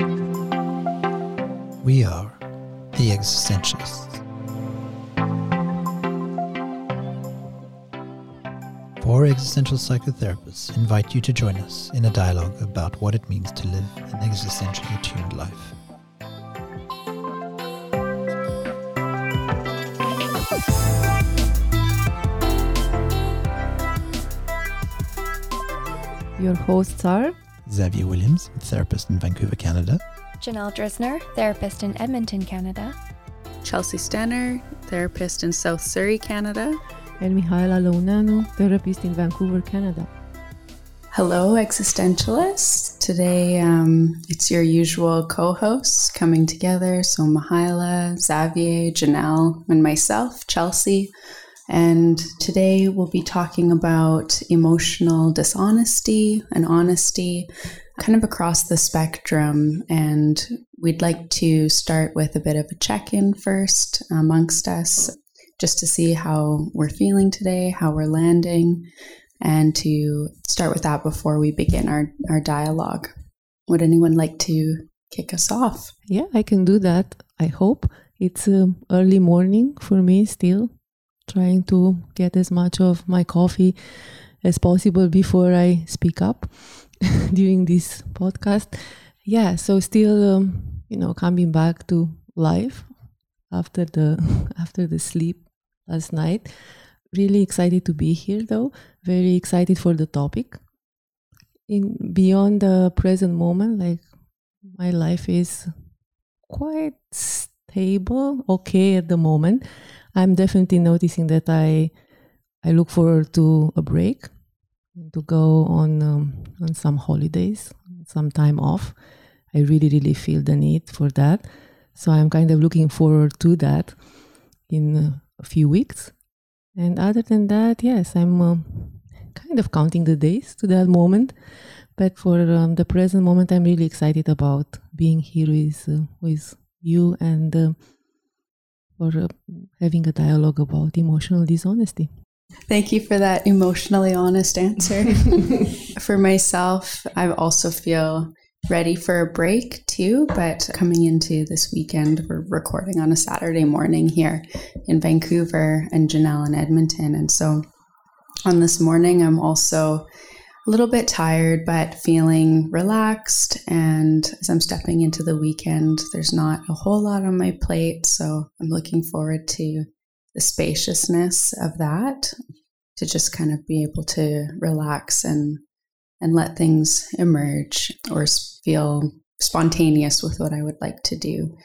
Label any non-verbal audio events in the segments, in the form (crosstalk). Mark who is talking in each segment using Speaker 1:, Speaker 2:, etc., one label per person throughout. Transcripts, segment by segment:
Speaker 1: We are the existentialists. Four existential psychotherapists invite you to join us in a dialogue about what it means to live an existentially attuned life.
Speaker 2: Your hosts are
Speaker 1: Xavier Williams, therapist in Vancouver, Canada.
Speaker 3: Janelle Drisner, therapist in Edmonton, Canada.
Speaker 4: Chelsea Stenner, therapist in South Surrey, Canada.
Speaker 2: and Mihaela Launanu, therapist in Vancouver, Canada.
Speaker 4: Hello, existentialists. Today, um, it's your usual co hosts coming together. So, Mihaela, Xavier, Janelle, and myself, Chelsea. And today we'll be talking about emotional dishonesty and honesty kind of across the spectrum. And we'd like to start with a bit of a check in first amongst us, just to see how we're feeling today, how we're landing, and to start with that before we begin our, our dialogue. Would anyone like to kick us off?
Speaker 2: Yeah, I can do that. I hope. It's um, early morning for me still, trying to get as much of my coffee as possible before I speak up (laughs) during this podcast. Yeah, so still, um, you know, coming back to life after the (laughs) after the sleep last night. Really excited to be here, though. Very excited for the topic. In beyond the present moment, like my life is quite stable, okay at the moment. I'm definitely noticing that I I look forward to a break, to go on um, on some holidays, some time off. I really really feel the need for that, so I'm kind of looking forward to that in uh, a few weeks. And other than that, yes, I'm um, kind of counting the days to that moment. But for um, the present moment, I'm really excited about being here with uh, with you and uh, for uh, having a dialogue about emotional dishonesty.
Speaker 4: Thank you for that emotionally honest answer. (laughs) (laughs) for myself, I also feel ready for a break too, but coming into this weekend, we're recording on a Saturday morning here in Vancouver and Janelle in Edmonton. And so on this morning, I'm also a little bit tired, but feeling relaxed. And as I'm stepping into the weekend, there's not a whole lot on my plate. So I'm looking forward to the spaciousness of that to just kind of be able to relax and and let things emerge or feel spontaneous with what I would like to do.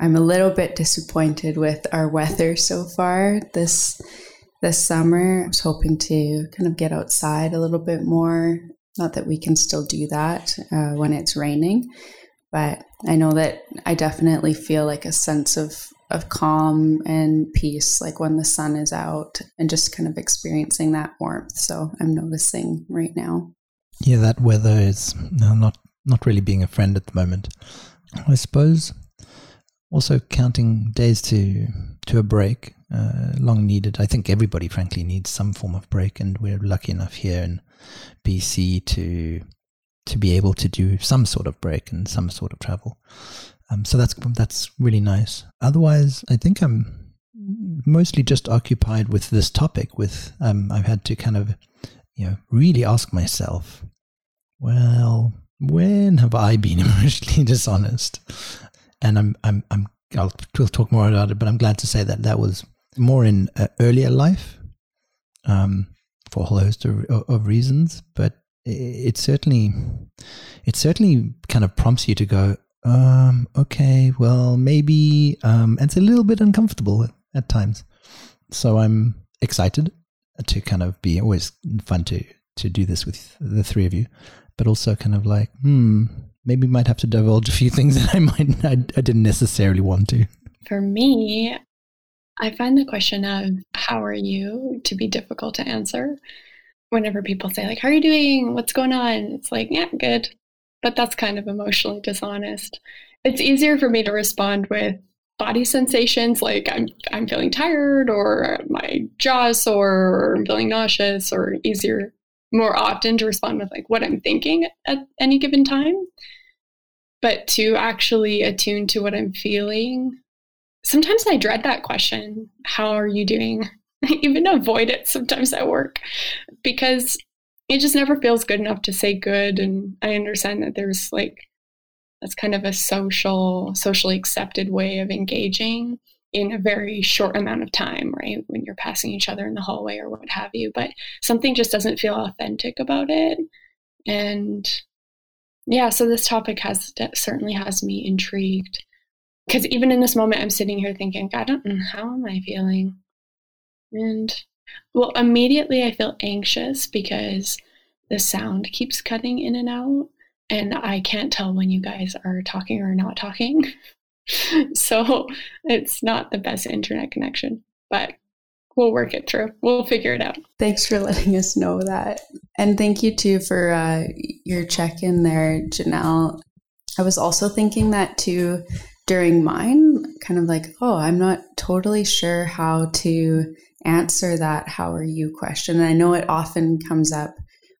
Speaker 4: I'm a little bit disappointed with our weather so far this this summer. I was hoping to kind of get outside a little bit more. Not that we can still do that uh, when it's raining, but I know that I definitely feel like a sense of of calm and peace, like when the sun is out, and just kind of experiencing that warmth. So I'm noticing right now.
Speaker 1: Yeah, that weather is not not really being a friend at the moment. I suppose also counting days to to a break, uh, long needed. I think everybody, frankly, needs some form of break, and we're lucky enough here in BC to to be able to do some sort of break and some sort of travel. Um, so that's that's really nice. Otherwise, I think I'm mostly just occupied with this topic. With um, I've had to kind of you know really ask myself, well, when have I been (laughs) emotionally dishonest? And I'm I'm I'm I'll we'll talk more about it, but I'm glad to say that that was more in uh, earlier life, um, for a whole host of, of reasons. But it, it certainly it certainly kind of prompts you to go, um, okay, well, maybe, um, it's a little bit uncomfortable at, at times. So I'm excited to kind of be always fun to to do this with the three of you, but also kind of like, hmm, maybe might have to divulge a few things (laughs) that I might I, I didn't necessarily want to.
Speaker 5: For me, I find the question of how are you to be difficult to answer. Whenever people say like, "How are you doing? What's going on?" It's like, "Yeah, good." but that's kind of emotionally dishonest. It's easier for me to respond with body sensations like I'm I'm feeling tired or my jaw is sore or I'm feeling nauseous or easier more often to respond with like what I'm thinking at any given time. but to actually attune to what I'm feeling. Sometimes I dread that question How are you doing? (laughs) I even avoid it sometimes at work because it just never feels good enough to say good. And I understand that there's like, that's kind of a social, socially accepted way of engaging in a very short amount of time, right? When you're passing each other in the hallway or what have you. But something just doesn't feel authentic about it. And yeah, so this topic has certainly has me intrigued. Because even in this moment, I'm sitting here thinking, I don't know, how am I feeling? And well, immediately I feel anxious because the sound keeps cutting in and out, and I can't tell when you guys are talking or not talking. (laughs) so it's not the best internet connection, but we'll work it through. We'll figure it out.
Speaker 4: Thanks for letting us know that. And thank you too for uh, your check in there, Janelle. I was also thinking that too during mine, kind of like, oh, I'm not totally sure how to answer that how are you question. And I know it often comes up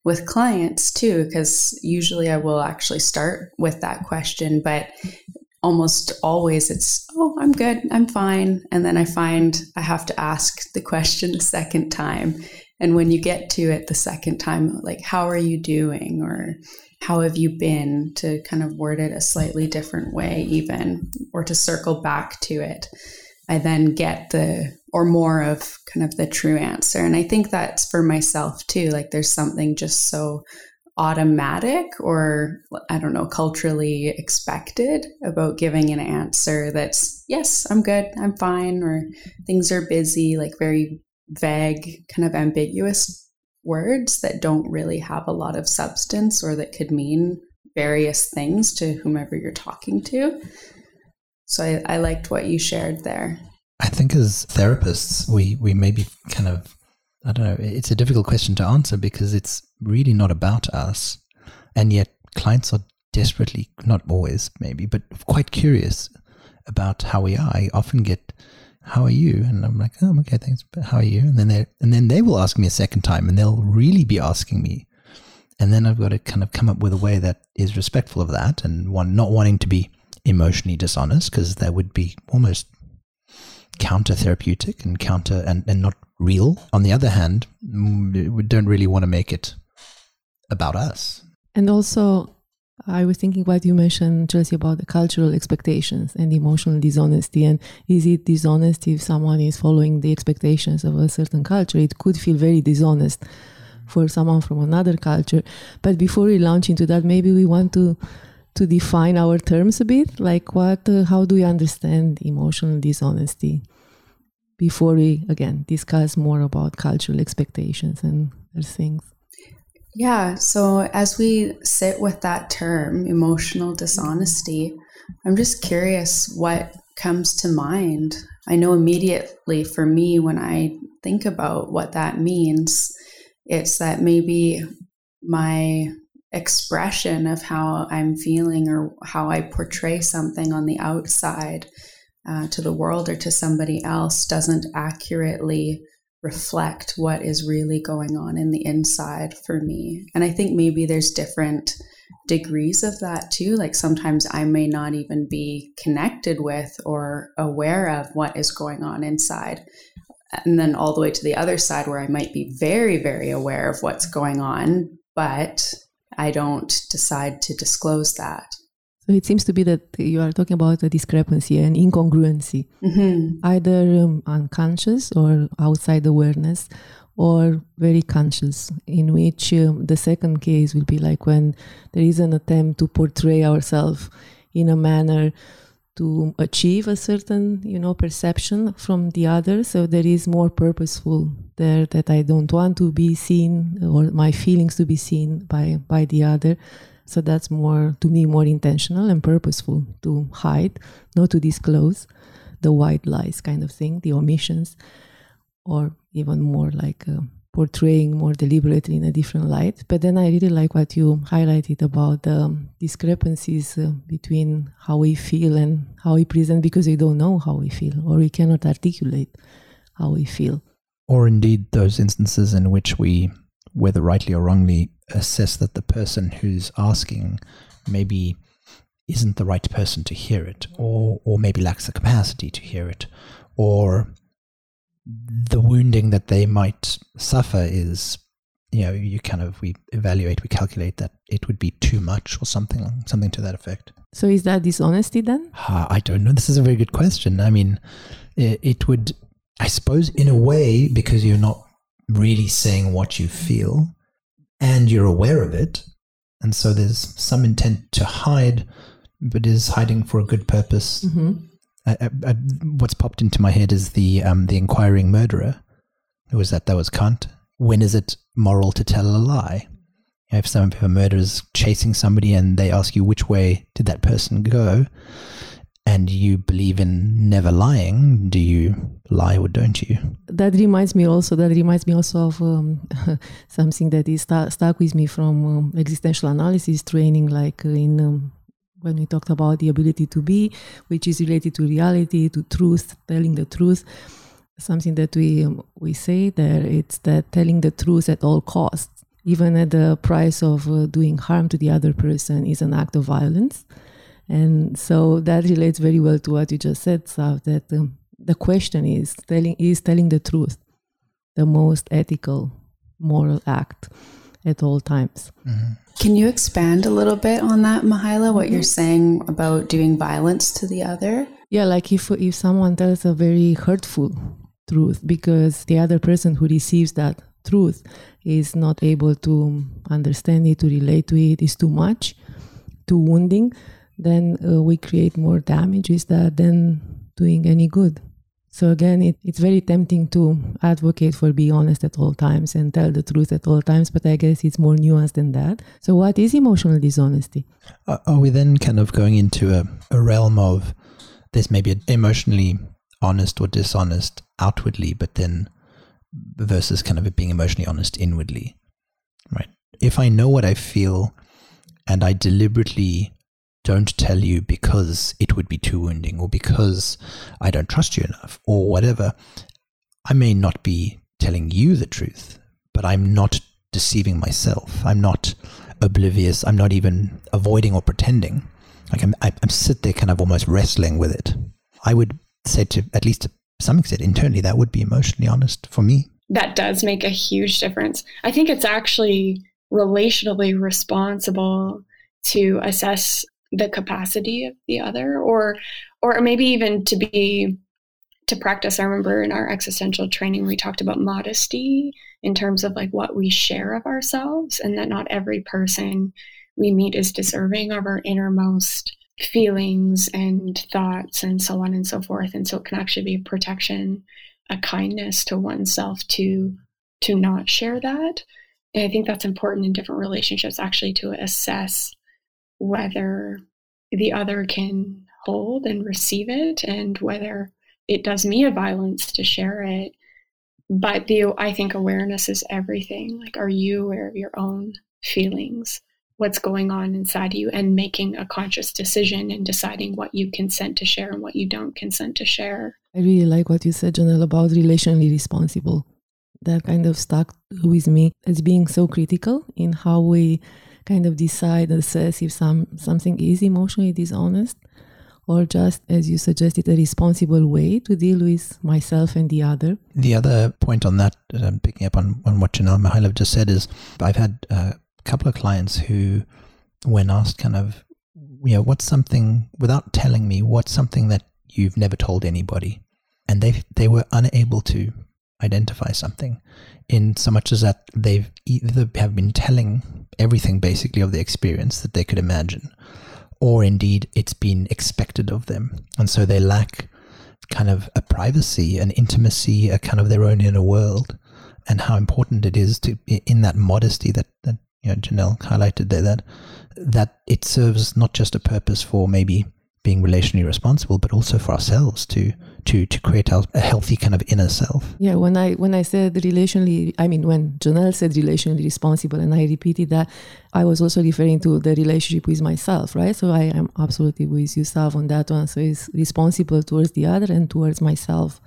Speaker 4: with clients too, because usually I will actually start with that question, but almost always it's, oh, I'm good, I'm fine. And then I find I have to ask the question a second time. And when you get to it the second time, like, how are you doing? Or how have you been? To kind of word it a slightly different way, even, or to circle back to it. I then get the or more of kind of the true answer. And I think that's for myself too. Like there's something just so automatic or I don't know, culturally expected about giving an answer that's, yes, I'm good, I'm fine, or things are busy, like very vague, kind of ambiguous words that don't really have a lot of substance or that could mean various things to whomever you're talking to. So I, I liked what you shared there.
Speaker 1: I think as therapists, we, we maybe kind of, I don't know, it's a difficult question to answer because it's really not about us. And yet clients are desperately, not always maybe, but quite curious about how we are. I often get, how are you? And I'm like, oh, okay, thanks. But how are you? And then they and then they will ask me a second time and they'll really be asking me. And then I've got to kind of come up with a way that is respectful of that and one not wanting to be emotionally dishonest because that would be almost counter therapeutic and counter and, and not real. On the other hand, mm, we don't really want to make it about us.
Speaker 2: And also, I was thinking what you mentioned, Chelsea, about the cultural expectations and emotional dishonesty. And is it dishonest if someone is following the expectations of a certain culture? It could feel very dishonest for someone from another culture. But before we launch into that, maybe we want to to define our terms a bit like what uh, how do we understand emotional dishonesty before we again discuss more about cultural expectations and other things
Speaker 4: yeah so as we sit with that term emotional dishonesty i'm just curious what comes to mind. I know immediately for me when i think about what that means it's that maybe my expression of how I'm feeling or how I portray something on the outside uh, to the world or to somebody else doesn't accurately reflect what is really going on in the inside for me. And I think maybe there's different degrees of that too. Like sometimes I may not even be connected with or aware of what is going on inside. And then all the way to the other side where I might be very, very aware of what's going on, but I don't decide to disclose that.
Speaker 2: So it seems to be that you are talking about a discrepancy, an incongruency, mm-hmm. either um, unconscious or outside awareness, or very conscious, in which um, the second case will be like when there is an attempt to portray ourselves in a manner to achieve a certain you know perception from the other so there is more purposeful there that i don't want to be seen or my feelings to be seen by by the other so that's more to me more intentional and purposeful to hide not to disclose the white lies kind of thing the omissions or even more like uh, portraying more deliberately in a different light. But then I really like what you highlighted about the discrepancies uh, between how we feel and how we present because we don't know how we feel or we cannot articulate how we feel.
Speaker 1: Or indeed, those instances in which we, whether rightly or wrongly, assess that the person who's asking maybe isn't the right person to hear it, or or maybe lacks the capacity to hear it, or the wounding that they might suffer is you know you kind of we evaluate we calculate that it would be too much or something something to that effect.
Speaker 2: So is that dishonesty then?
Speaker 1: Ah, i don't know. This is a very good question. I mean it, it would i suppose in a way because you're not really saying what you feel and you're aware of it and so there's some intent to hide but is hiding for a good purpose
Speaker 2: hmm
Speaker 1: I, I, I, what's popped into my head is the um, the inquiring murderer. Who was that? That was Kant. When is it moral to tell a lie? If some if a murderer's chasing somebody and they ask you which way did that person go, and you believe in never lying, do you lie or don't you?
Speaker 2: That reminds me also. That reminds me also of um, (laughs) something that is stu- stuck with me from um, existential analysis training, like uh, in um, when we talked about the ability to be, which is related to reality, to truth, telling the truth. Something that we um, we say there, it's that telling the truth at all costs, even at the price of uh, doing harm to the other person, is an act of violence. And so that relates very well to what you just said, Sav, that um, the question is telling is telling the truth the most ethical moral act at all times.
Speaker 4: Can you expand a little bit on that, Mihaela, what you're saying about doing violence to the other?
Speaker 2: yeah like if if someone tells a very hurtful truth because the other person who receives that truth is not able to understand it to relate to it is too much too wounding then uh, we create more damage is that then doing any good. So again it, it's very tempting to advocate for be honest at all times and tell the truth at all times but i guess it's more nuanced than that. So what is emotional dishonesty?
Speaker 1: Are we then kind of going into a, a realm of there's maybe emotionally honest or dishonest outwardly, but then versus kind of being emotionally honest inwardly, right? If I know what I feel and I deliberately don't tell you because it would be too wounding or because I don't trust you enough or whatever, I may not be telling you the truth, but I'm not deceiving myself. I'm not oblivious. I'm not even avoiding or pretending. Like I'm, I'm sit there kind of almost wrestling with it. I would say to at least to some extent internally that would be emotionally honest for me.
Speaker 5: that does make a huge difference. I think it's actually relationally responsible to assess the capacity of the other or or maybe even to be to practice. I remember in our existential training we talked about modesty in terms of like what we share of ourselves and that not every person we meet is deserving of our innermost feelings and thoughts and so on and so forth. And so it can actually be a protection a kindness to oneself to to not share that. And i think that's important in different relationships actually to assess whether the other can hold and receive it and whether it does me a violence to share it. But the i think awareness is everything. Like are you aware of your own feelings? What's going on inside you and making a conscious decision and deciding what you consent to share and what you don't consent to share.
Speaker 2: I really like what you said, Janelle, about relationally responsible. That kind of stuck with me as being so critical in how we kind of decide, and assess if some something is emotionally dishonest, or just, as you suggested, a responsible way to deal with myself and the other.
Speaker 1: The other point on that, um, picking up on, on what Janelle Mihaela just said, is I've had a couple of clients who, when asked, kind of, you know, what's something, without telling me, what's something that you've never told anybody? And they they were unable to identify something in so much as that they've either have been telling everything basically of the experience that they could imagine, or indeed it's been expected of them. And so they lack kind of a privacy, an intimacy, a kind of their own inner world, and how important it is to in that modesty that that you know Janelle highlighted there that that it serves not just a purpose for maybe being relationally responsible, but also for ourselves to to to create our, a healthy kind of inner self.
Speaker 2: Yeah, when I when I said relationally, I mean when Janelle said relationally responsible, and I repeated that, I was also referring to the relationship with myself, right? So I am absolutely with you, Sav, on that one. So it's responsible towards the other and towards myself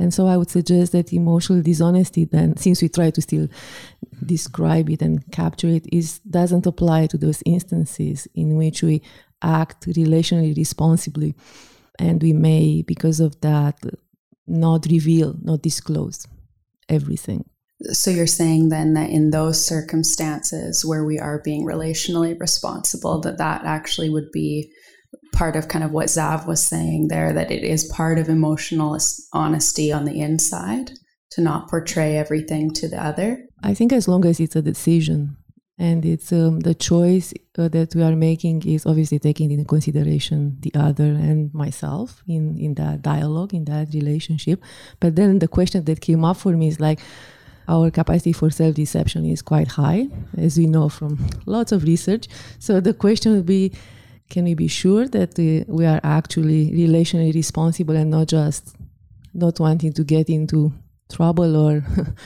Speaker 2: And so I would suggest that emotional dishonesty then, since we try to still describe it and capture it, is doesn't apply to those instances in which we act relationally responsibly. And we may, because of that, not reveal, not disclose everything.
Speaker 4: So you're saying then that in those circumstances where we are being relationally responsible, that that actually would be part of kind of what Zav was saying there, that it is part of emotional honesty on the inside to not portray everything to the other.
Speaker 2: I think as long as it's a decision and it's um, the choice uh, that we are making is obviously taking into consideration the other and myself in in that dialogue in that relationship but then the question that came up for me is like our capacity for self deception is quite high, as we know from (laughs) lots of research. So the question would be can we be sure that we are actually relationally responsible and not just not wanting to get into trouble or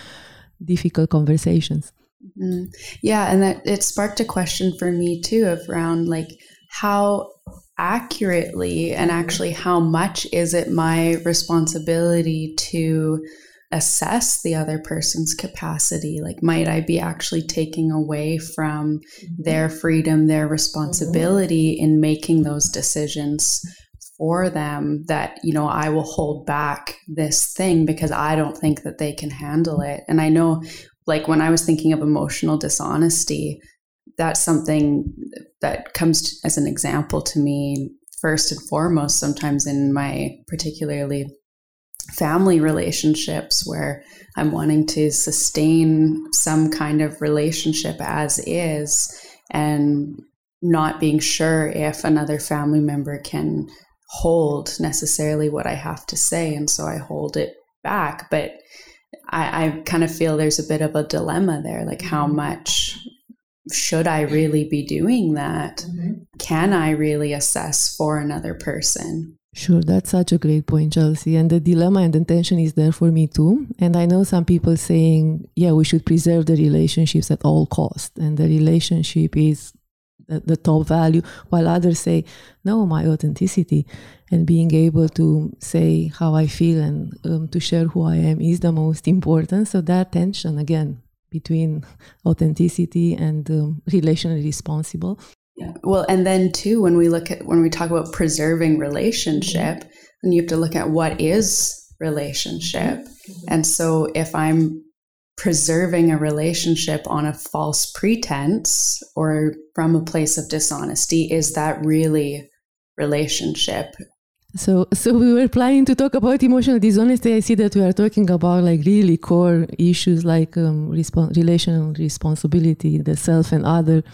Speaker 2: (laughs) difficult conversations?
Speaker 4: Mm-hmm. Yeah, and that it sparked a question for me too of around like how accurately and actually how much is it my responsibility to assess the other person's capacity like might i be actually taking away from mm-hmm. their freedom their responsibility mm-hmm. in making those decisions for them that you know i will hold back this thing because i don't think that they can handle it and i know like when i was thinking of emotional dishonesty that's something that comes as an example to me first and foremost sometimes in my particularly family relationships where I'm wanting to sustain some kind of relationship as is and not being sure if another family member can hold necessarily what I have to say. And so I hold it back. But I, I kind of feel there's a bit of a dilemma there like, how mm-hmm. much should I really be doing that? Mm-hmm. Can I really assess for another person?
Speaker 2: Sure, that's such a great point, Chelsea. And the dilemma and the tension is there for me too. And I know some people saying, yeah, we should preserve the relationships at all cost. And the relationship is the, the top value, while others say, no, my authenticity and being able to say how I feel and um, to share who I am is the most important. So that tension again between (laughs) authenticity and um, relationally responsible
Speaker 4: yeah. Well, and then too, when we look at when we talk about preserving relationship, then you have to look at what is relationship. Mm-hmm. And so if I'm preserving a relationship on a false pretense or from a place of dishonesty, is that really relationship?
Speaker 2: So, so we were planning to talk about emotional dishonesty. I see that we are talking about like really core issues like um, relational responsibility, the self and other,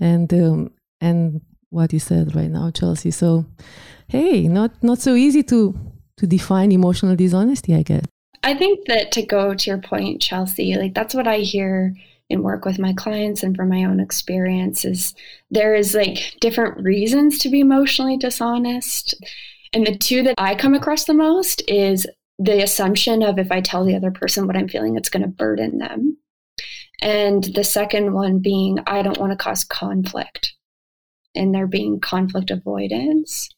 Speaker 2: and um, and what you said right now, Chelsea. So, hey, not not so easy to to define emotional dishonesty, I guess.
Speaker 5: I think that to go to your point, Chelsea, like that's what I hear in work with my clients and from my own experience is there is like different reasons to be emotionally dishonest. And the two that I come across the most is the assumption of if I tell the other person what I'm feeling, it's going to burden them. And the second one being, I don't want to cause conflict and there being conflict avoidance.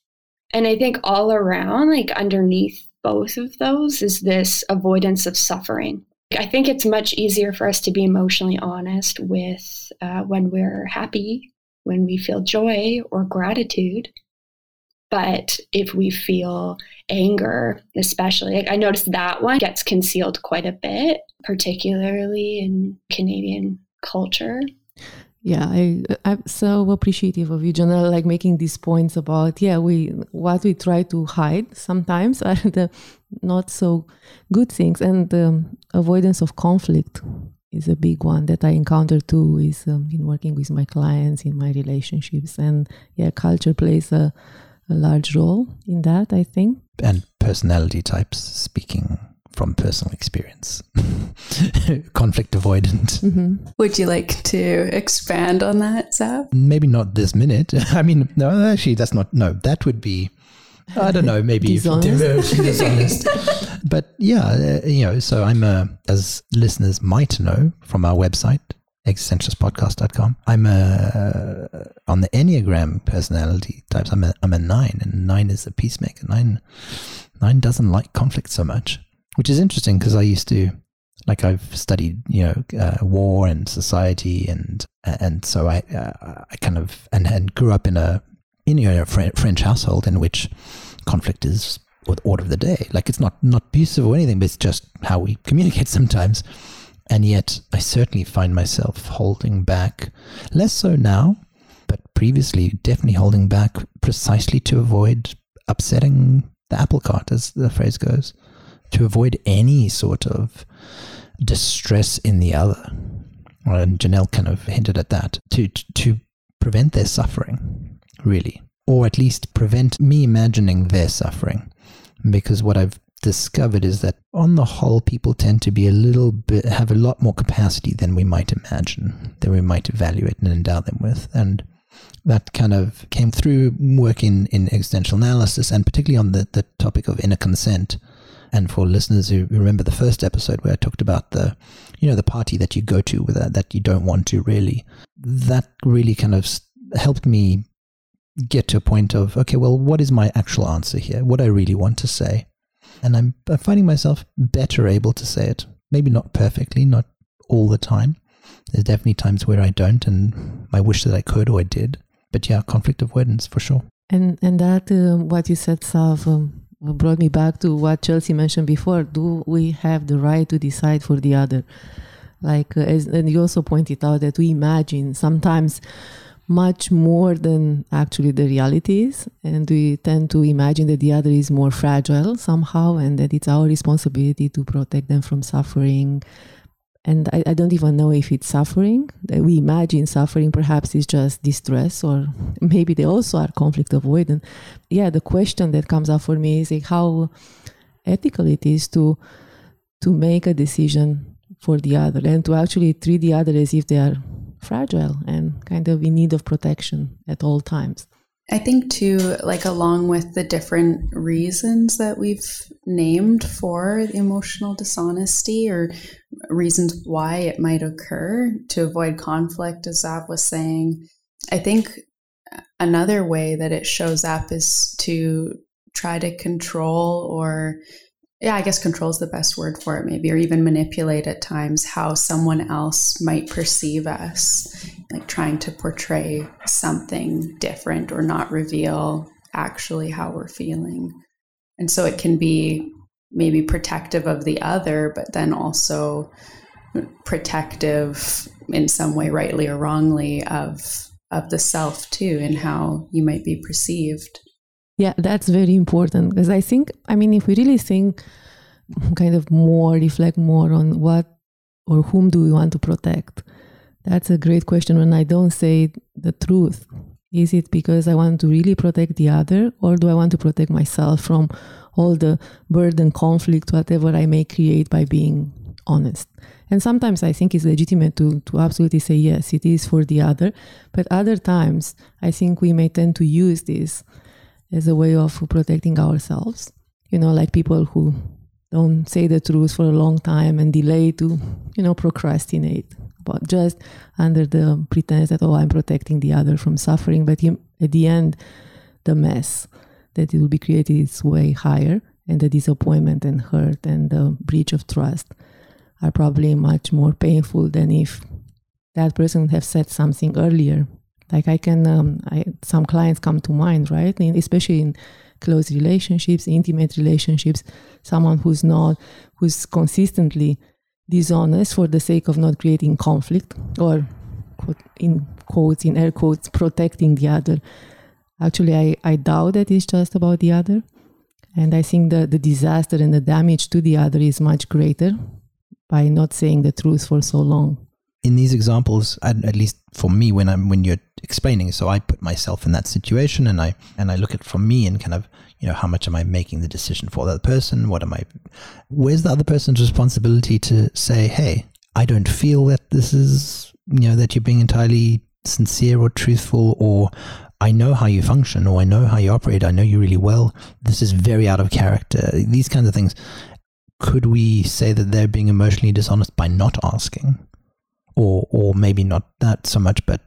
Speaker 5: And I think all around, like underneath both of those, is this avoidance of suffering. I think it's much easier for us to be emotionally honest with uh, when we're happy, when we feel joy or gratitude. But if we feel anger, especially, like I noticed that one gets concealed quite a bit, particularly in Canadian culture
Speaker 2: yeah i i'm so appreciative of you Janelle, like making these points about yeah we what we try to hide sometimes (laughs) are the not so good things. And the avoidance of conflict is a big one that i encounter too is um, in working with my clients in my relationships. And yeah culture plays a, a large role in that i think.
Speaker 1: And personality types speaking from personal experience. (laughs) Conflict avoidant.
Speaker 4: Mm-hmm. Would you like to expand on that, Zav?
Speaker 1: Maybe not this minute. (laughs) I mean, no, actually, that's not. No, that would be. I don't know, maybe
Speaker 2: dishonest. (laughs)
Speaker 1: dishonest. but yeah, uh, you know, so I'm a, as listeners might know from our website, existentialistpodcast.com. I'm a, on the Enneagram personality types. I'm a, I'm a nine, and nine is a peacemaker. Nine, nine doesn't like conflict so much which is interesting because I used to, like, I've studied, you know, uh, war and society, and and so I uh, I kind of and, and grew up in a in a French household in which conflict is the order of the day. Like, it's not not abusive or anything, but it's just how we communicate (laughs) sometimes. And yet, I certainly find myself holding back, less so now, but previously, definitely holding back precisely to avoid upsetting the apple cart, as the phrase goes, to avoid any sort of distress in the other. And Janelle kind of hinted at that to to prevent their suffering, really, or at least prevent me imagining their suffering, because what I've discovered is that on the whole people tend to be a little bit have a lot more capacity than we might imagine than we might evaluate and endow them with. And that kind of came through working in existential analysis and particularly on the, the topic of inner consent and for listeners who remember the first episode where I talked about the you know the party that you go to with a, that you don't want to really that really kind of helped me get to a point of okay well what is my actual answer here what I really want to say and I'm finding myself better able to say it. Maybe not perfectly, not all the time. There's definitely times where I don't, and I wish that I could or I did. But yeah, conflict avoidance for sure.
Speaker 2: And and that um, what you said, Sav, um, brought me back to what Chelsea mentioned before. Do we have the right to decide for the other? Like, uh, as, and you also pointed out that we imagine sometimes much more than actually the reality is. And we tend to imagine that the other is more fragile somehow and that it's our responsibility to protect them from suffering. And I, I don't even know if it's suffering. We imagine suffering perhaps is just distress, or maybe they also are conflict avoidant. Yeah, the question that comes up for me is like how ethical it is to to make a decision for the other and to actually treat the other as if they are fragile and kind of in need of protection at all times.
Speaker 4: I think, too, like along with the different reasons that we've named for emotional dishonesty or reasons why it might occur to avoid conflict, as Sav was saying, I think another way that it shows up is to try to control or yeah, I guess control is the best word for it, maybe, or even manipulate at times how someone else might perceive us, like trying to portray something different or not reveal actually how we're feeling. And so it can be maybe protective of the other, but then also protective in some way, rightly or wrongly, of of the self too, and how you might be perceived.
Speaker 2: Yeah, that's very important because I think, I mean, if we really think kind of more, reflect more on what or whom do we want to protect, that's a great question. When I don't say the truth, is it because I want to really protect the other, or do I want to protect myself from all the burden, conflict, whatever I may create by being honest? And sometimes I think it's legitimate to, to absolutely say, yes, it is for the other. But other times, I think we may tend to use this as a way of protecting ourselves. You know, like people who don't say the truth for a long time and delay to, you know, procrastinate, but just under the pretense that, oh, I'm protecting the other from suffering. But at the end, the mess that it will be created is way higher, and the disappointment and hurt and the breach of trust are probably much more painful than if that person have said something earlier like I can, um, I, some clients come to mind, right? In, especially in close relationships, intimate relationships, someone who's not, who's consistently dishonest for the sake of not creating conflict or in quotes, in air quotes, protecting the other. Actually, I, I doubt that it's just about the other. And I think that the disaster and the damage to the other is much greater by not saying the truth for so long
Speaker 1: in these examples, at, least for me, when I'm when you're explaining, so I put myself in that situation and I and I look at from me and kind of you know how much am I making the decision for that person? What am I? Where's the other person's responsibility to say, hey, I don't feel that this is you know that you're being entirely sincere or truthful or I know how you function or I know how you operate. I know you really well. This is very out of character. These kinds of things. Could we say that they're being emotionally dishonest by not asking? Or or maybe not that so much, but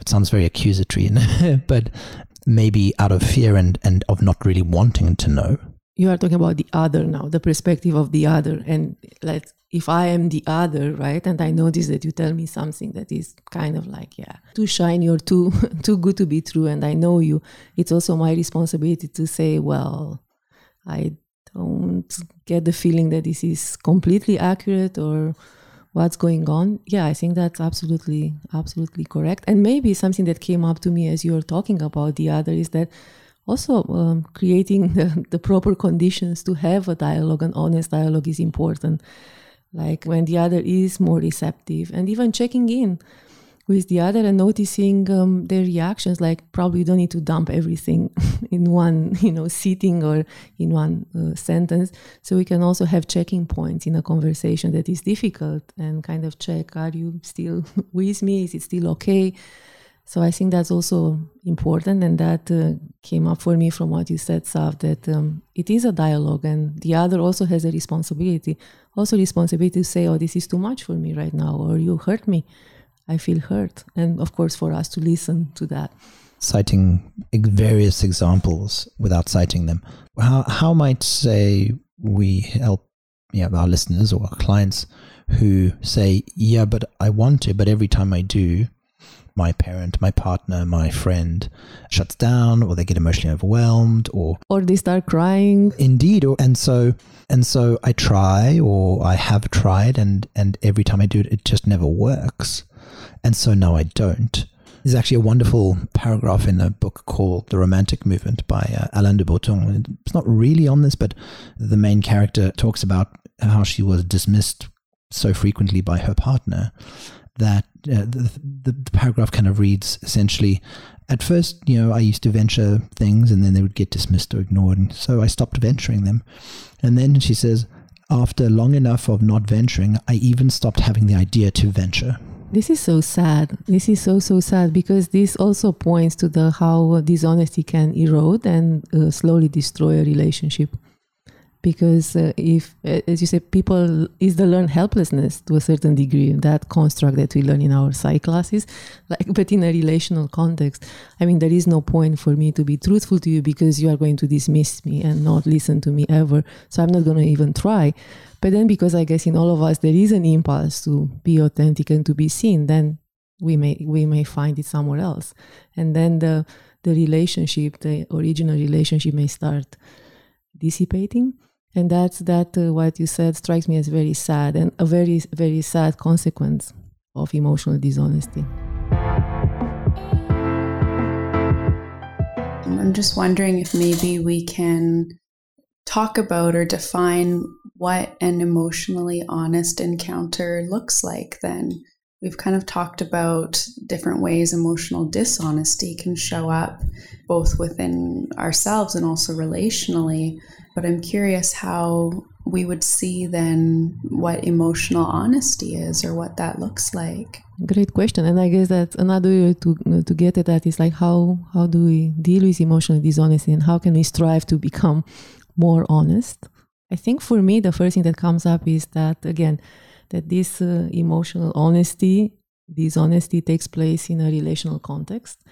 Speaker 1: it sounds very accusatory, (laughs) but maybe out of fear and and of not really wanting to know.
Speaker 2: you are talking about the other now, the perspective of the other. And like, if I am the other, right, and I notice that you tell me something that is kind of like, yeah, too shiny or too (laughs) too good to be true, and I know you, it's also my responsibility to say, well, I don't get the feeling that this is completely accurate or what's going on. Yeah, I think that's absolutely, absolutely correct. And maybe something that came up to me as you were talking about the other is that also um, creating (laughs) the, the proper conditions to have a dialogue, an honest dialogue is important. Like when the other is more receptive and even checking in with the other and noticing um, their reactions like probably you don't need to dump everything (laughs) in one you know sitting or in one uh, sentence. So we can also have checking points in a conversation that is difficult and kind of check are you still (laughs) with me? Is it still okay? So I think that's also important, and that uh, came up for me from what you said, Sav, that um, it is a dialogue, and the other also has a responsibility, also responsibility to say, "Oh, this is too much for me right now," or "You hurt me, I feel hurt," and of course, for us to listen to that.
Speaker 1: Citing various examples without citing them, how how might say we help yeah, our listeners or our clients who say, "Yeah, but I want to, but every time I do." my parent, my partner, my friend shuts down or they get emotionally overwhelmed or
Speaker 2: or they start crying.
Speaker 1: Indeed, or, and so and so I try or I have tried and and every time I do it it just never works. And so no I don't. There's actually a wonderful paragraph in a book called The Romantic Movement by uh, Alain de Botton. It's not really on this, but the main character talks about how she was dismissed so frequently by her partner that uh, the, the, the paragraph kind of reads essentially at first, you know, I used to venture things and then they would get dismissed or ignored. And so I stopped venturing them. And then she says, after long enough of not venturing, I even stopped having the idea to venture.
Speaker 2: This is so sad. This is so so sad because this also points to the how dishonesty can erode and uh, slowly destroy a relationship because uh, if as you say people is the learned helplessness to a certain degree that construct that we learn in our psych classes. (laughs) Like but in a relational context i mean there is no point for me to be truthful to you because you are going to dismiss me and not listen to me ever. So i'm not going to even try. But then because i guess in all of us there is an impulse to be authentic and to be seen then we may we may find it somewhere else. And then the the relationship the original relationship may start dissipating and that's that uh, what you said strikes me as very sad and a very very sad consequence of emotional dishonesty.
Speaker 4: I'm just wondering if maybe we can talk about or define what an emotionally honest encounter looks like then we've kind of talked about different ways emotional dishonesty can show up both within ourselves and also relationally but I'm curious how we would see then what emotional honesty is or what that looks like.
Speaker 2: Great question, and I guess that another way to to get at that is like how how do we deal with emotional dishonesty and how can we strive to become more honest? I think for me the first thing that comes up is that again that this uh, emotional honesty, this honesty takes place in a relational context,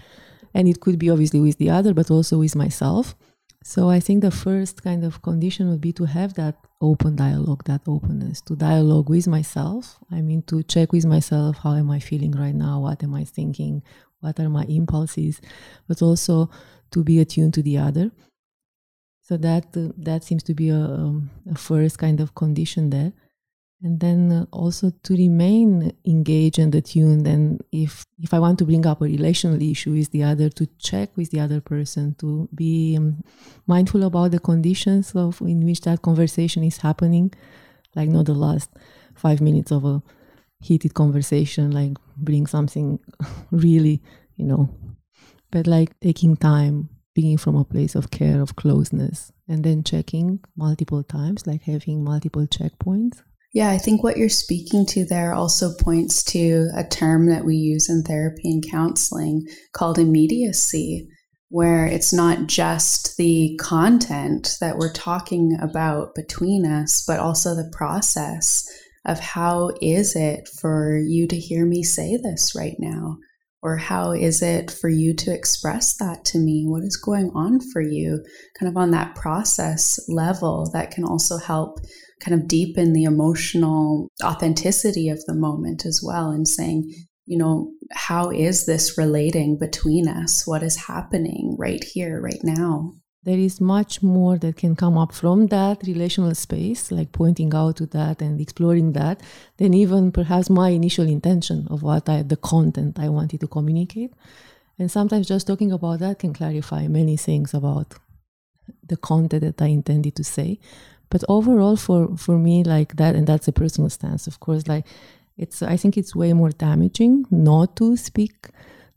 Speaker 2: and it could be obviously with the other, but also with myself so I think the first kind of condition would be to have that open dialogue, that openness, to dialogue with myself. I mean, to check with myself, how am I feeling right now? What am I thinking? What are my impulses? But also to be attuned to the other. So that uh, that seems to be a, um, a first kind of condition there and then uh, also to remain engaged and attuned and if if i want to bring up a relational issue with the other to check with the other person to be um, mindful about the conditions of in which that conversation is happening. Like not the last five minutes of a heated conversation like bring something (laughs) really you know but like taking time being from a place of care of closeness and then checking multiple times like having multiple checkpoints
Speaker 4: yeah, I think what you're speaking to there also points to a term that we use in therapy and counseling called immediacy, where it's not just the content that we're talking about between us, but also the process of how is it for you to hear me say this right now? Or how is it for you to express that to me? What is going on for you? Kind of on that process level that can also help kind of deepen the emotional authenticity of the moment as well and saying, you know, how is this relating between us? What is happening right here, right now?
Speaker 2: there is much more that can come up from that relational space, like pointing out to that and exploring that, than even perhaps my initial intention of what I, the content I wanted to communicate. And sometimes just talking about that can clarify many things about the content that I intended to say. But overall, for, for me, like that, and that's a personal stance, of course, like it's, I think it's way more damaging not to speak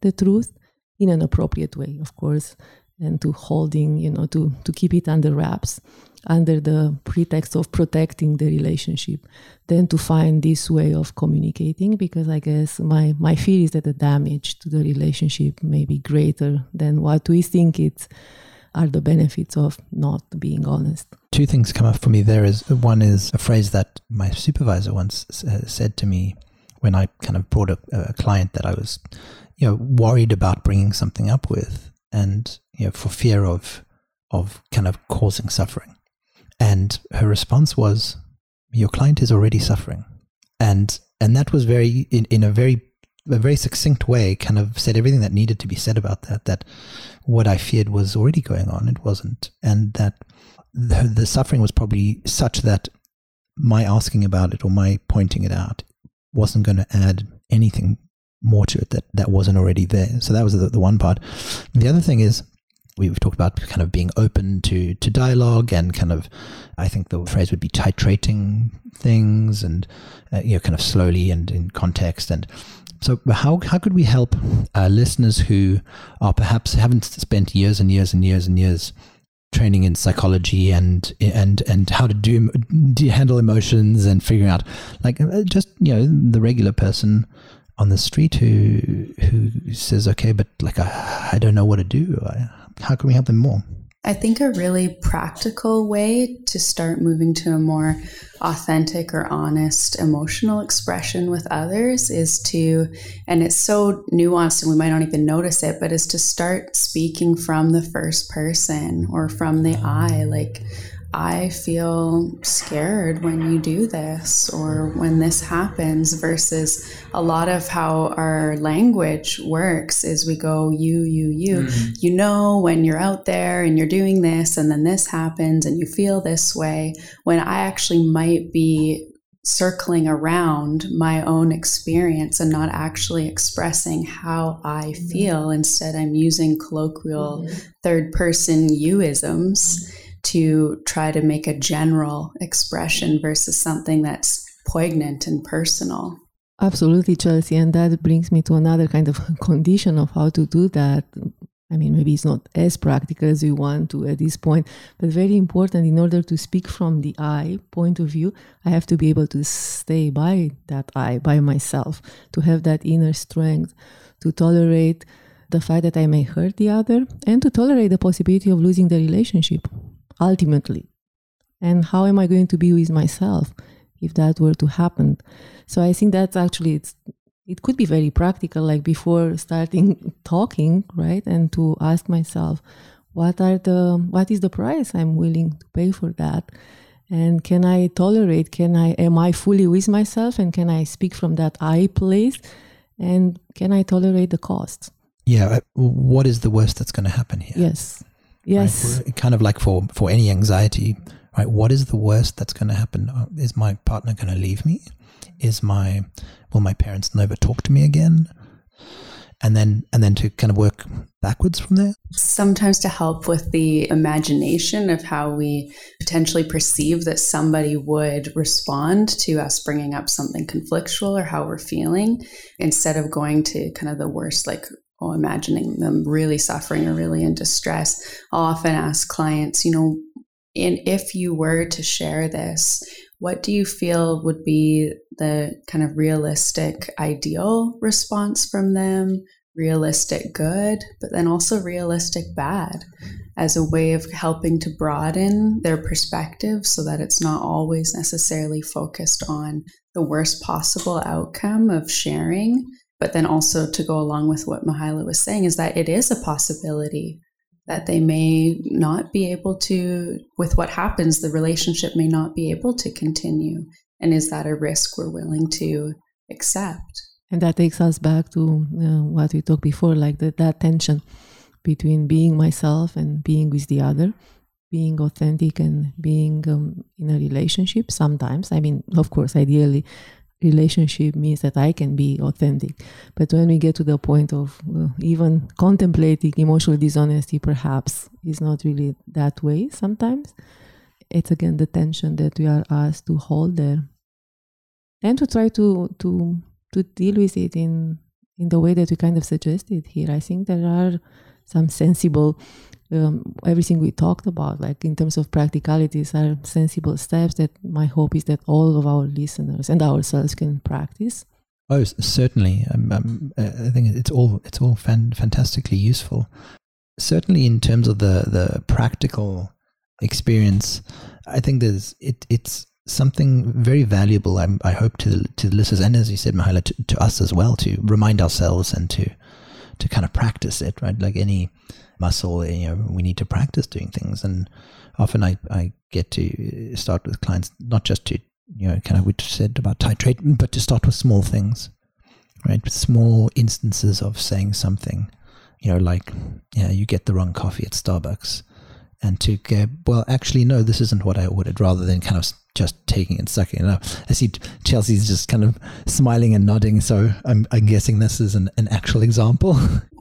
Speaker 2: the truth in an appropriate way, of course and to holding, you know, to, to keep it under wraps under the pretext of protecting the relationship than to find this way of communicating because I guess my, my fear is that the damage to the relationship may be greater than what we think it are the benefits of not being honest.
Speaker 1: Two things come up for me there is one is a phrase that my supervisor once uh, said to me when I kind of brought a, a client that I was you know worried about bringing something up with and you know, for fear of of kind of causing suffering. And her response was, "Your client is already suffering," and and that was very in, in a very a very succinct way, kind of said everything that needed to be said about that. That what I feared was already going on, it wasn't, and that the, the suffering was probably such that my asking about it or my pointing it out wasn't going to add anything more to it that, that wasn't already there. So that was the, the one part. The other thing is we've talked about kind of being open to to dialogue and kind of I think the phrase would be titrating things and uh, you know kind of slowly and in context and so how how could we help uh, listeners who are perhaps haven't spent years and years and years and years training in psychology and and and how to do, do handle emotions and figuring out like uh, just you know the regular person on the street who who says, "Okay, but like I, I don't know what to do. How can we help them more?"
Speaker 4: I think a really practical way to start moving to a more authentic or honest emotional expression with others is to, and it's so nuanced and we might not even notice it, but is to start speaking from the first person or from the I. Like, I feel scared when you do this or when this happens, versus a lot of how our language works is we go, you, you, you. Mm-hmm. You know, when you're out there and you're doing this, and then this happens, and you feel this way, when I actually might be circling around my own experience and not actually expressing how I mm-hmm. feel. Instead, I'm using colloquial mm-hmm. third person youisms to try to make a general expression versus something that's poignant and personal.
Speaker 2: Absolutely, Chelsea. And that brings me to another kind of (laughs) condition of how to do that. I mean, maybe it's not as practical as we want to at this point, but very important in order to speak from the I point of view, I have to be able to stay by that I, by myself, to have that inner strength, to tolerate the fact that I may hurt the other, and to tolerate the possibility of losing the relationship ultimately. And how am I going to be with myself if that were to happen? So I think that's actually it's it could be very practical, like before starting (laughs) talking, right? And to ask myself, what are the what is the price I'm willing to pay for that? And can I tolerate? Can I am I fully with myself and can I speak from that I place? And can I tolerate the cost?
Speaker 1: Yeah. What is the worst that's going to happen here?
Speaker 2: Yes. Yes.
Speaker 1: Right? Kind of like for, for any anxiety, right? What is the worst that's going to happen? Uh, is my partner going to leave me? Is my, will my parents never talk to me again? And then, and then to kind of work backwards from there.
Speaker 4: Sometimes to help with the imagination of how we potentially perceive that somebody would respond to us bringing up something conflictual or how we're feeling, instead of going to kind of the worst, like or imagining them really suffering or really in distress, I'll often ask clients, you know, in if you were to share this, what do you feel would be the kind of realistic ideal response from them? Realistic good, but then also realistic bad as a way of helping to broaden their perspective so that it's not always necessarily focused on the worst possible outcome of sharing, But then also to go along with what Mihaela was saying is that it is a possibility that they may not be able to, with what happens, the relationship may not be able to continue. And is that a risk we're willing to accept?
Speaker 2: And that takes us back to uh, what we talked before, like the, that tension between being myself and being with the other, being authentic and being um, in a relationship. Sometimes, I mean, of course, ideally, relationship means that I can be authentic. But when we get to the point of uh, even contemplating emotional dishonesty, perhaps is not really that way sometimes. It's again the tension that we are asked to hold there. And to try to to to deal with it in in the way that we kind of suggested here. I think there are some sensible um, everything we talked about, like in terms of practicalities, are sensible steps that my hope is that all of our listeners and ourselves can practice.
Speaker 1: Oh, certainly. Um, um, I think it's all it's all fan- fantastically useful. Certainly, in terms of the the practical experience, I think there's it it's something very valuable. I'm, i hope to to the listeners and as you said, Mihaela, to, to us as well to remind ourselves and to to kind of practice it. Right, like any muscle. You know, we need to practice doing things. And often I, I get to start with clients, not just to, you know, kind of we said about titrate, but to start with small things, right? Small instances of saying something, you know, like, yeah, you get the wrong coffee at Starbucks. And to go, well, actually, no, this isn't what I ordered, rather than kind of just taking and sucking it up. I see Chelsea's just kind of smiling and nodding. So I'm, I'm guessing this is an, an actual example.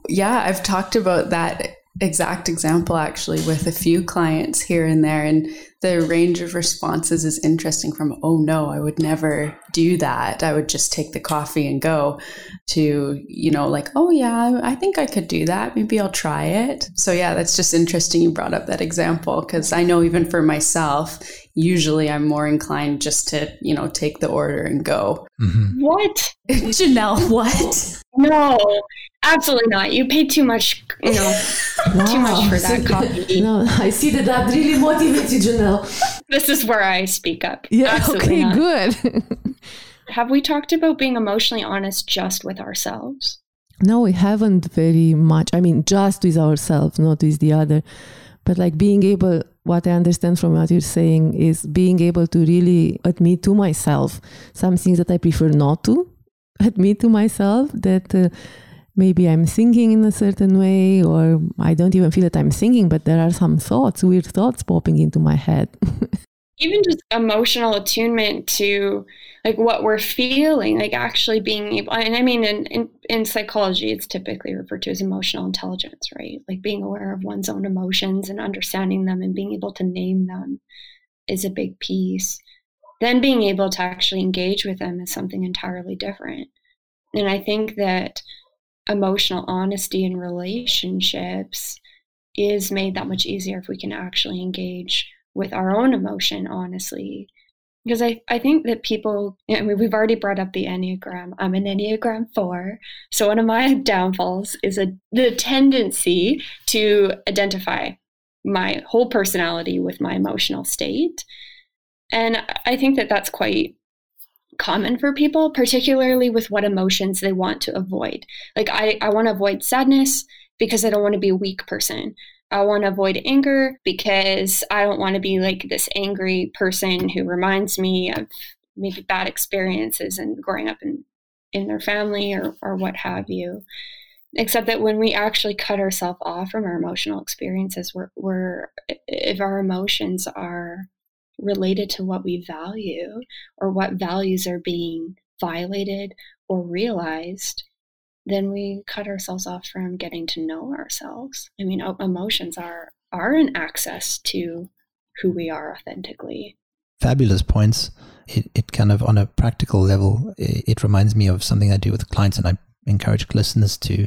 Speaker 4: Yeah, I've talked about that exact example actually with a few clients here and there and the range of responses is interesting from oh no i would never do that. I would just take the coffee and go to you know like oh yeah i think i could do that. Maybe i'll try it. So yeah that's just interesting you brought up that example because i know even for myself usually i'm more inclined just to you know take the order and go.
Speaker 5: Mm-hmm. what? (laughs)
Speaker 4: Janelle what?
Speaker 5: No Absolutely not. You pay too much, you know, wow. too much for that (laughs) coffee.
Speaker 2: No, I see that that really motivates you, Janelle.
Speaker 5: This is where I speak up.
Speaker 2: Yeah, Absolutely okay, not. good. (laughs)
Speaker 5: Have we talked about being emotionally honest just with ourselves?
Speaker 2: No, we haven't very much. I mean, just with ourselves, not with the other. But like being able, what I understand from what you're saying is being able to really admit to myself some things that I prefer not to admit to myself that. Uh, maybe I'm thinking in a certain way, or I don't even feel that I'm thinking, but there are some thoughts, weird thoughts popping into my head. (laughs)
Speaker 5: even just emotional attunement to like what we're feeling, like actually being able, and I mean, in, in, in psychology, it's typically referred to as emotional intelligence, right? Like being aware of one's own emotions and understanding them and being able to name them is a big piece. Then being able to actually engage with them is something entirely different. And I think that emotional honesty in relationships is made that much easier if we can actually engage with our own emotion honestly. Because I, I think that people I mean, we've already brought up the enneagram. I'm an enneagram 4 so one of my (laughs) downfalls is a, the tendency to identify my whole personality with my emotional state. And i think that that's quite common for people, particularly with what emotions they want to avoid. Like, I, I want to avoid sadness because I don't want to be a weak person. I want to avoid anger because I don't want to be like this angry person who reminds me of maybe bad experiences and growing up in, in their family or, or what have you. Except that when we actually cut ourselves off from our emotional experiences, we're, we're if our emotions are related to what we value or what values are being violated or realized, then we cut ourselves off from getting to know ourselves. I mean, emotions are are an access to who we are authentically.
Speaker 1: Fabulous points. It, it kind of on a practical level, it, it reminds me of something I do with clients, and I encourage listeners to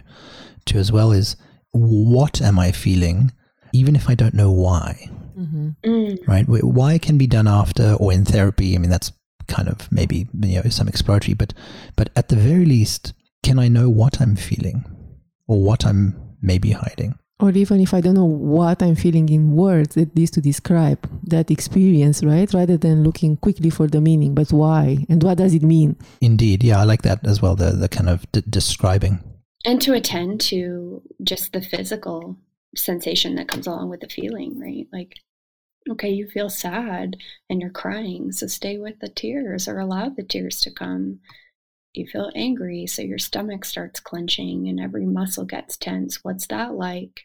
Speaker 1: to as well. Is what am I feeling, even if I don't know why? Mm-hmm. Mm. Right? Why can be done after or in therapy. I mean, that's kind of maybe you know some exploratory, but but at the very least, can I know what I'm feeling or what I'm maybe hiding?
Speaker 2: or even if I don't know what I'm feeling in words, at least to describe that experience, right? Rather than looking quickly for the meaning, but why and what does it mean?
Speaker 1: Indeed, yeah, I like that as well. The the kind of d- describing
Speaker 5: and to attend to just the physical sensation that comes along with the feeling, right? Like, okay, you feel sad and you're crying, so stay with the tears or allow the tears to come. You feel angry, so your stomach starts clenching and every muscle gets tense. What's that like?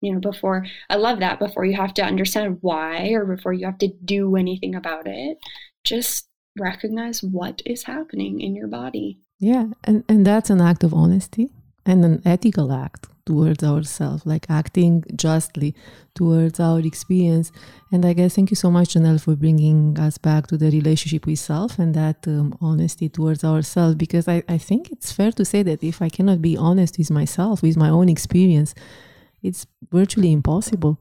Speaker 5: You know, before I love that, before you have to understand why or before you have to do anything about it, just recognize what is happening in your body.
Speaker 2: Yeah, and, and that's an act of honesty and an ethical act towards ourselves, like acting justly towards our experience. And I guess thank you so much, Janelle, for bringing us back to the relationship with self and that um, honesty towards ourselves. Because I, I think it's fair to say that if I cannot be honest with myself, with my own experience, it's virtually impossible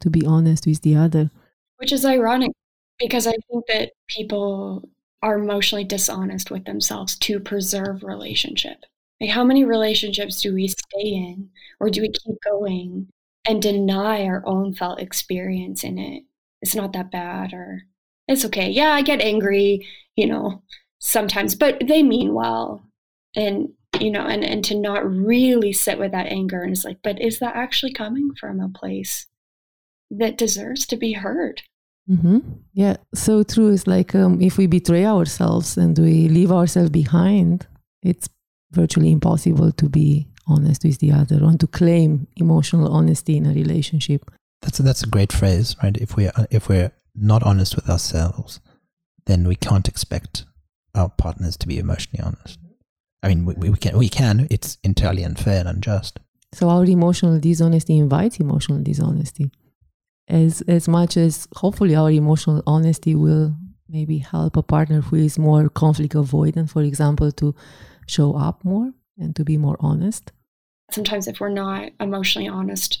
Speaker 2: to be honest with the other.
Speaker 5: Which is ironic because I think that people are emotionally dishonest with themselves to preserve relationship. Like, how many relationships do we stay in or do we keep going and deny our own felt experience in it? It's not that bad or it's okay. Yeah, I get angry, you know, sometimes, but they mean well. And, you know, and, and to not really sit with that anger and it's like, but is that actually coming from a place that deserves to be heard?
Speaker 2: Mm-hmm. Yeah, so true. It's like um, if we betray ourselves and we leave ourselves behind, it's virtually impossible to be honest with the other or to claim emotional honesty in a relationship.
Speaker 1: That's a, that's a great phrase, right? If we uh, if we're not honest with ourselves, then we can't expect our partners to be emotionally honest. I mean, we, we can we can. It's entirely unfair and unjust.
Speaker 2: So our emotional dishonesty invites emotional dishonesty as as much as hopefully our emotional honesty will maybe help a partner who is more conflict avoidant for example to show up more and to be more honest.
Speaker 5: Sometimes if we're not emotionally honest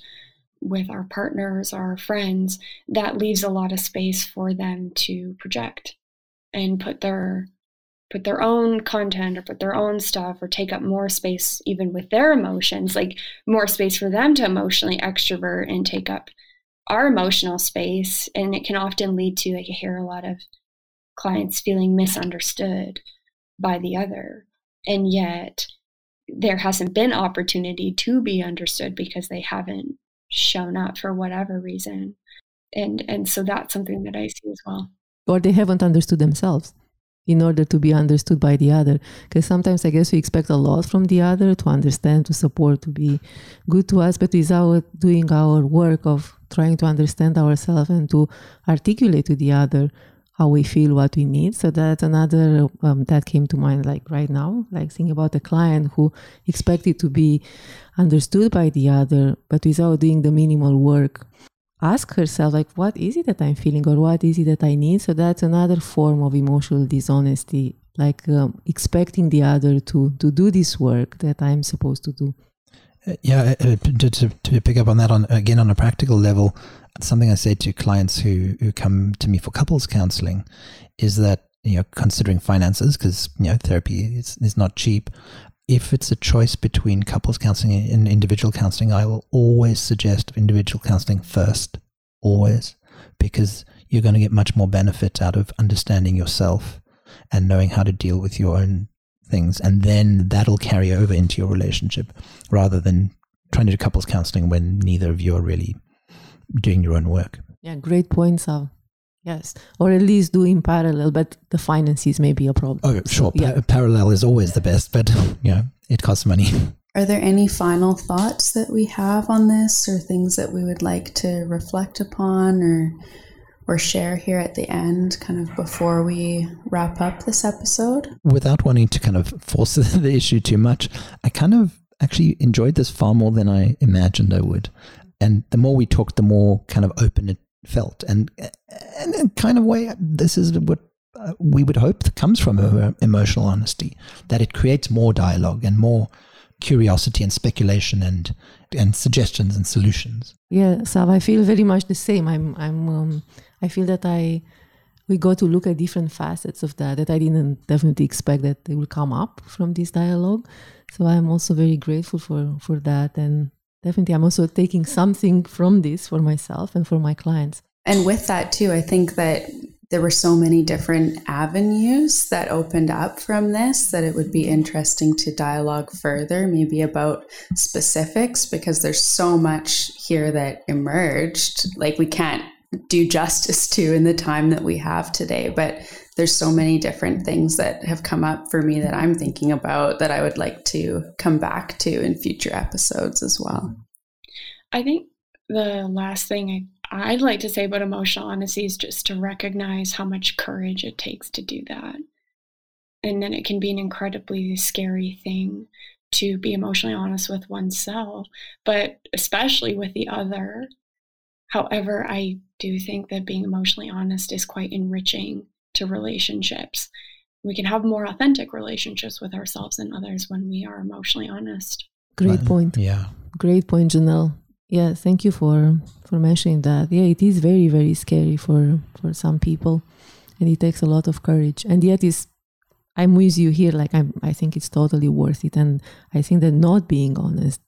Speaker 5: with our partners our friends that leaves a lot of space for them to project and put their put their own content or put their own stuff or take up more space even with their emotions like more space for them to emotionally extrovert and take up our emotional space. And it can often lead to like i hear a lot of clients feeling misunderstood by the other and yet there hasn't been opportunity to be understood because they haven't shown up for whatever reason and and so that's something that i see as well
Speaker 2: or they haven't understood themselves in order to be understood by the other. Because sometimes I guess we expect a lot from the other to understand, to support, to be good to us, but without doing our work of trying to understand ourselves and to articulate to the other how we feel, what we need. So that's another um, that came to mind, like right now, like thinking about a client who expected to be understood by the other, but without doing the minimal work ask herself like what is it that i'm feeling or what is it that i need so that's another form of emotional dishonesty like um, expecting the other to to do this work that i'm supposed to do
Speaker 1: uh, yeah uh, to, to, to, pick up on that on again on a practical level something i say to clients who who come to me for couples counseling is that you know considering finances because you know therapy is, is not cheap if it's a choice between couples counseling and individual counseling, I will always suggest individual counseling first, always, because you're going to get much more benefit out of understanding yourself and knowing how to deal with your own things. And then that'll carry over into your relationship rather than trying to do couples counseling when neither of you are really doing your own work.
Speaker 2: Yeah, great points, Al. Yes, or at least do in parallel, but the finances may be a problem.
Speaker 1: Oh, sure. So, yeah. Pa- parallel is always the best, but you know, it costs money. (laughs)
Speaker 4: Are there any final thoughts that we have on this or things that we would like to reflect upon or or share here at the end kind of before we wrap up this episode?
Speaker 1: Without wanting to kind of force (laughs) the issue too much, I kind of actually enjoyed this far more than I imagined I would. And the more we talked, the more kind of open it felt. And, and in kind of way, this is what uh, we would hope comes from emotional honesty, that it creates more dialogue and more curiosity and speculation and and suggestions and solutions.
Speaker 2: Yeah, so I feel very much the same. I'm I'm um, I feel that I we got to look at different facets of that that I didn't definitely expect that they will come up from this dialogue. So I'm also very grateful for for that and definitely I'm also taking something from this for myself and for my clients.
Speaker 4: And with that too, I think that there were so many different avenues that opened up from this that it would be interesting to dialogue further, maybe about specifics, because there's so much here that emerged. Like we can't do justice to in the time that we have today. But there's so many different things that have come up for me that I'm thinking about that I would like to come back to in future episodes as well.
Speaker 5: I think the last thing I'd like to say about emotional honesty is just to recognize how much courage it takes to do that. And then it can be an incredibly scary thing to be emotionally honest with oneself, but especially with the other. However, I do think that being emotionally honest is quite enriching to relationships. We can have more authentic relationships with ourselves and others when we are emotionally honest.
Speaker 2: Great point.
Speaker 1: Yeah.
Speaker 2: Great point, Janelle. Yeah, thank you for for mentioning that. Yeah, it is very very scary for for some people, and it takes a lot of courage. And yet, is I'm with you here. Like I'm, I think it's totally worth it. And I think that not being honest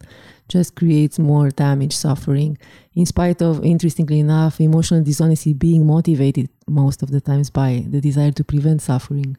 Speaker 2: just creates more damage, suffering. In spite of, interestingly enough, emotional dishonesty being motivated most of the times by the desire to prevent suffering.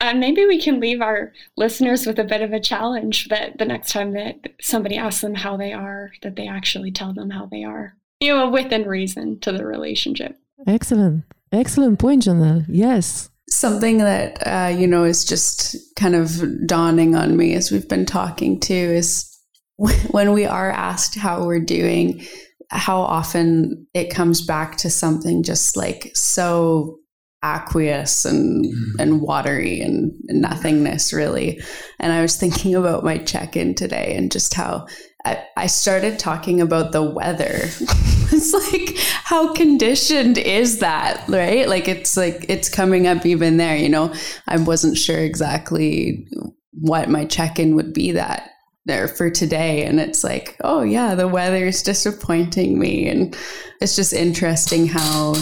Speaker 5: And maybe we can leave our listeners with a bit of a challenge that the next time that somebody asks them how they are, that they actually tell them how they are, you know, within reason to the relationship.
Speaker 2: Excellent. Excellent point, Janelle. Yes.
Speaker 4: Something that, uh, you know, is just kind of dawning on me as we've been talking to is (laughs) when we are asked how we're doing, how often it comes back to something just like so aqueous and mm-hmm. and watery and nothingness really and i was thinking about my check-in today and just how I, started talking about the weather. (laughs) It's like how conditioned is that right? Like it's like it's coming up even there you know? I wasn't sure exactly what my check-in would be that there for today and it's like oh yeah the weather is disappointing me and it's just interesting how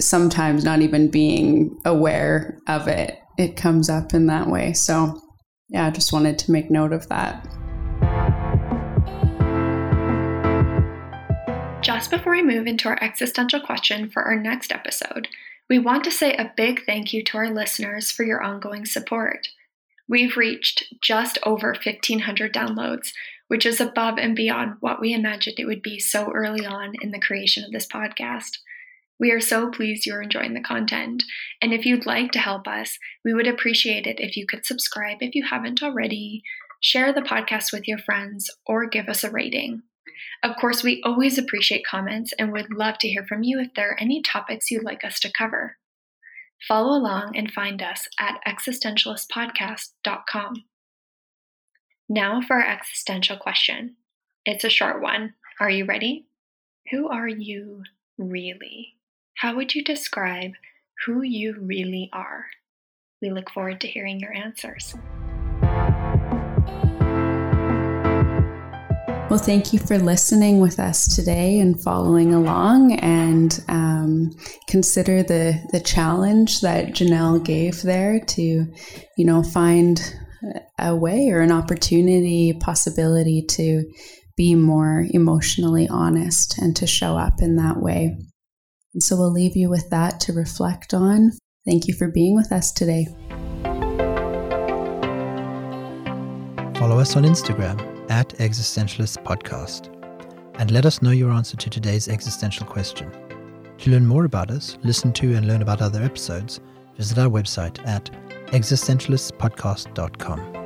Speaker 4: sometimes not even being aware of it it comes up in that way. So yeah i just wanted to make note of that
Speaker 3: just before we move into our existential question for our next episode we want to say a big thank you to our listeners for your ongoing support We've reached just over 1,500 downloads, which is above and beyond what we imagined it would be so early on in the creation of this podcast. We are so pleased you're enjoying the content. And if you'd like to help us, we would appreciate it if you could subscribe if you haven't already, share the podcast with your friends, or give us a rating. Of course, we always appreciate comments and would love to hear from you if there are any topics you'd like us to cover. Follow along and find us at existentialistpodcast.com. Now for our existential question. It's a short one. Are you ready? Who are you really? How would you describe who you really are? We look forward to hearing your answers.
Speaker 4: Well, thank you for listening with us today and following along, and um, consider the the challenge that Janelle gave there to, you know, find a way or an opportunity, possibility to be more emotionally honest and to show up in that way. And so we'll leave you with that to reflect on. Thank you for being with us today.
Speaker 1: Follow us on Instagram at Existentialist Podcast and let us know your answer to today's existential question. To learn more about us, listen to and learn about other episodes, visit our website at existentialistpodcast.com.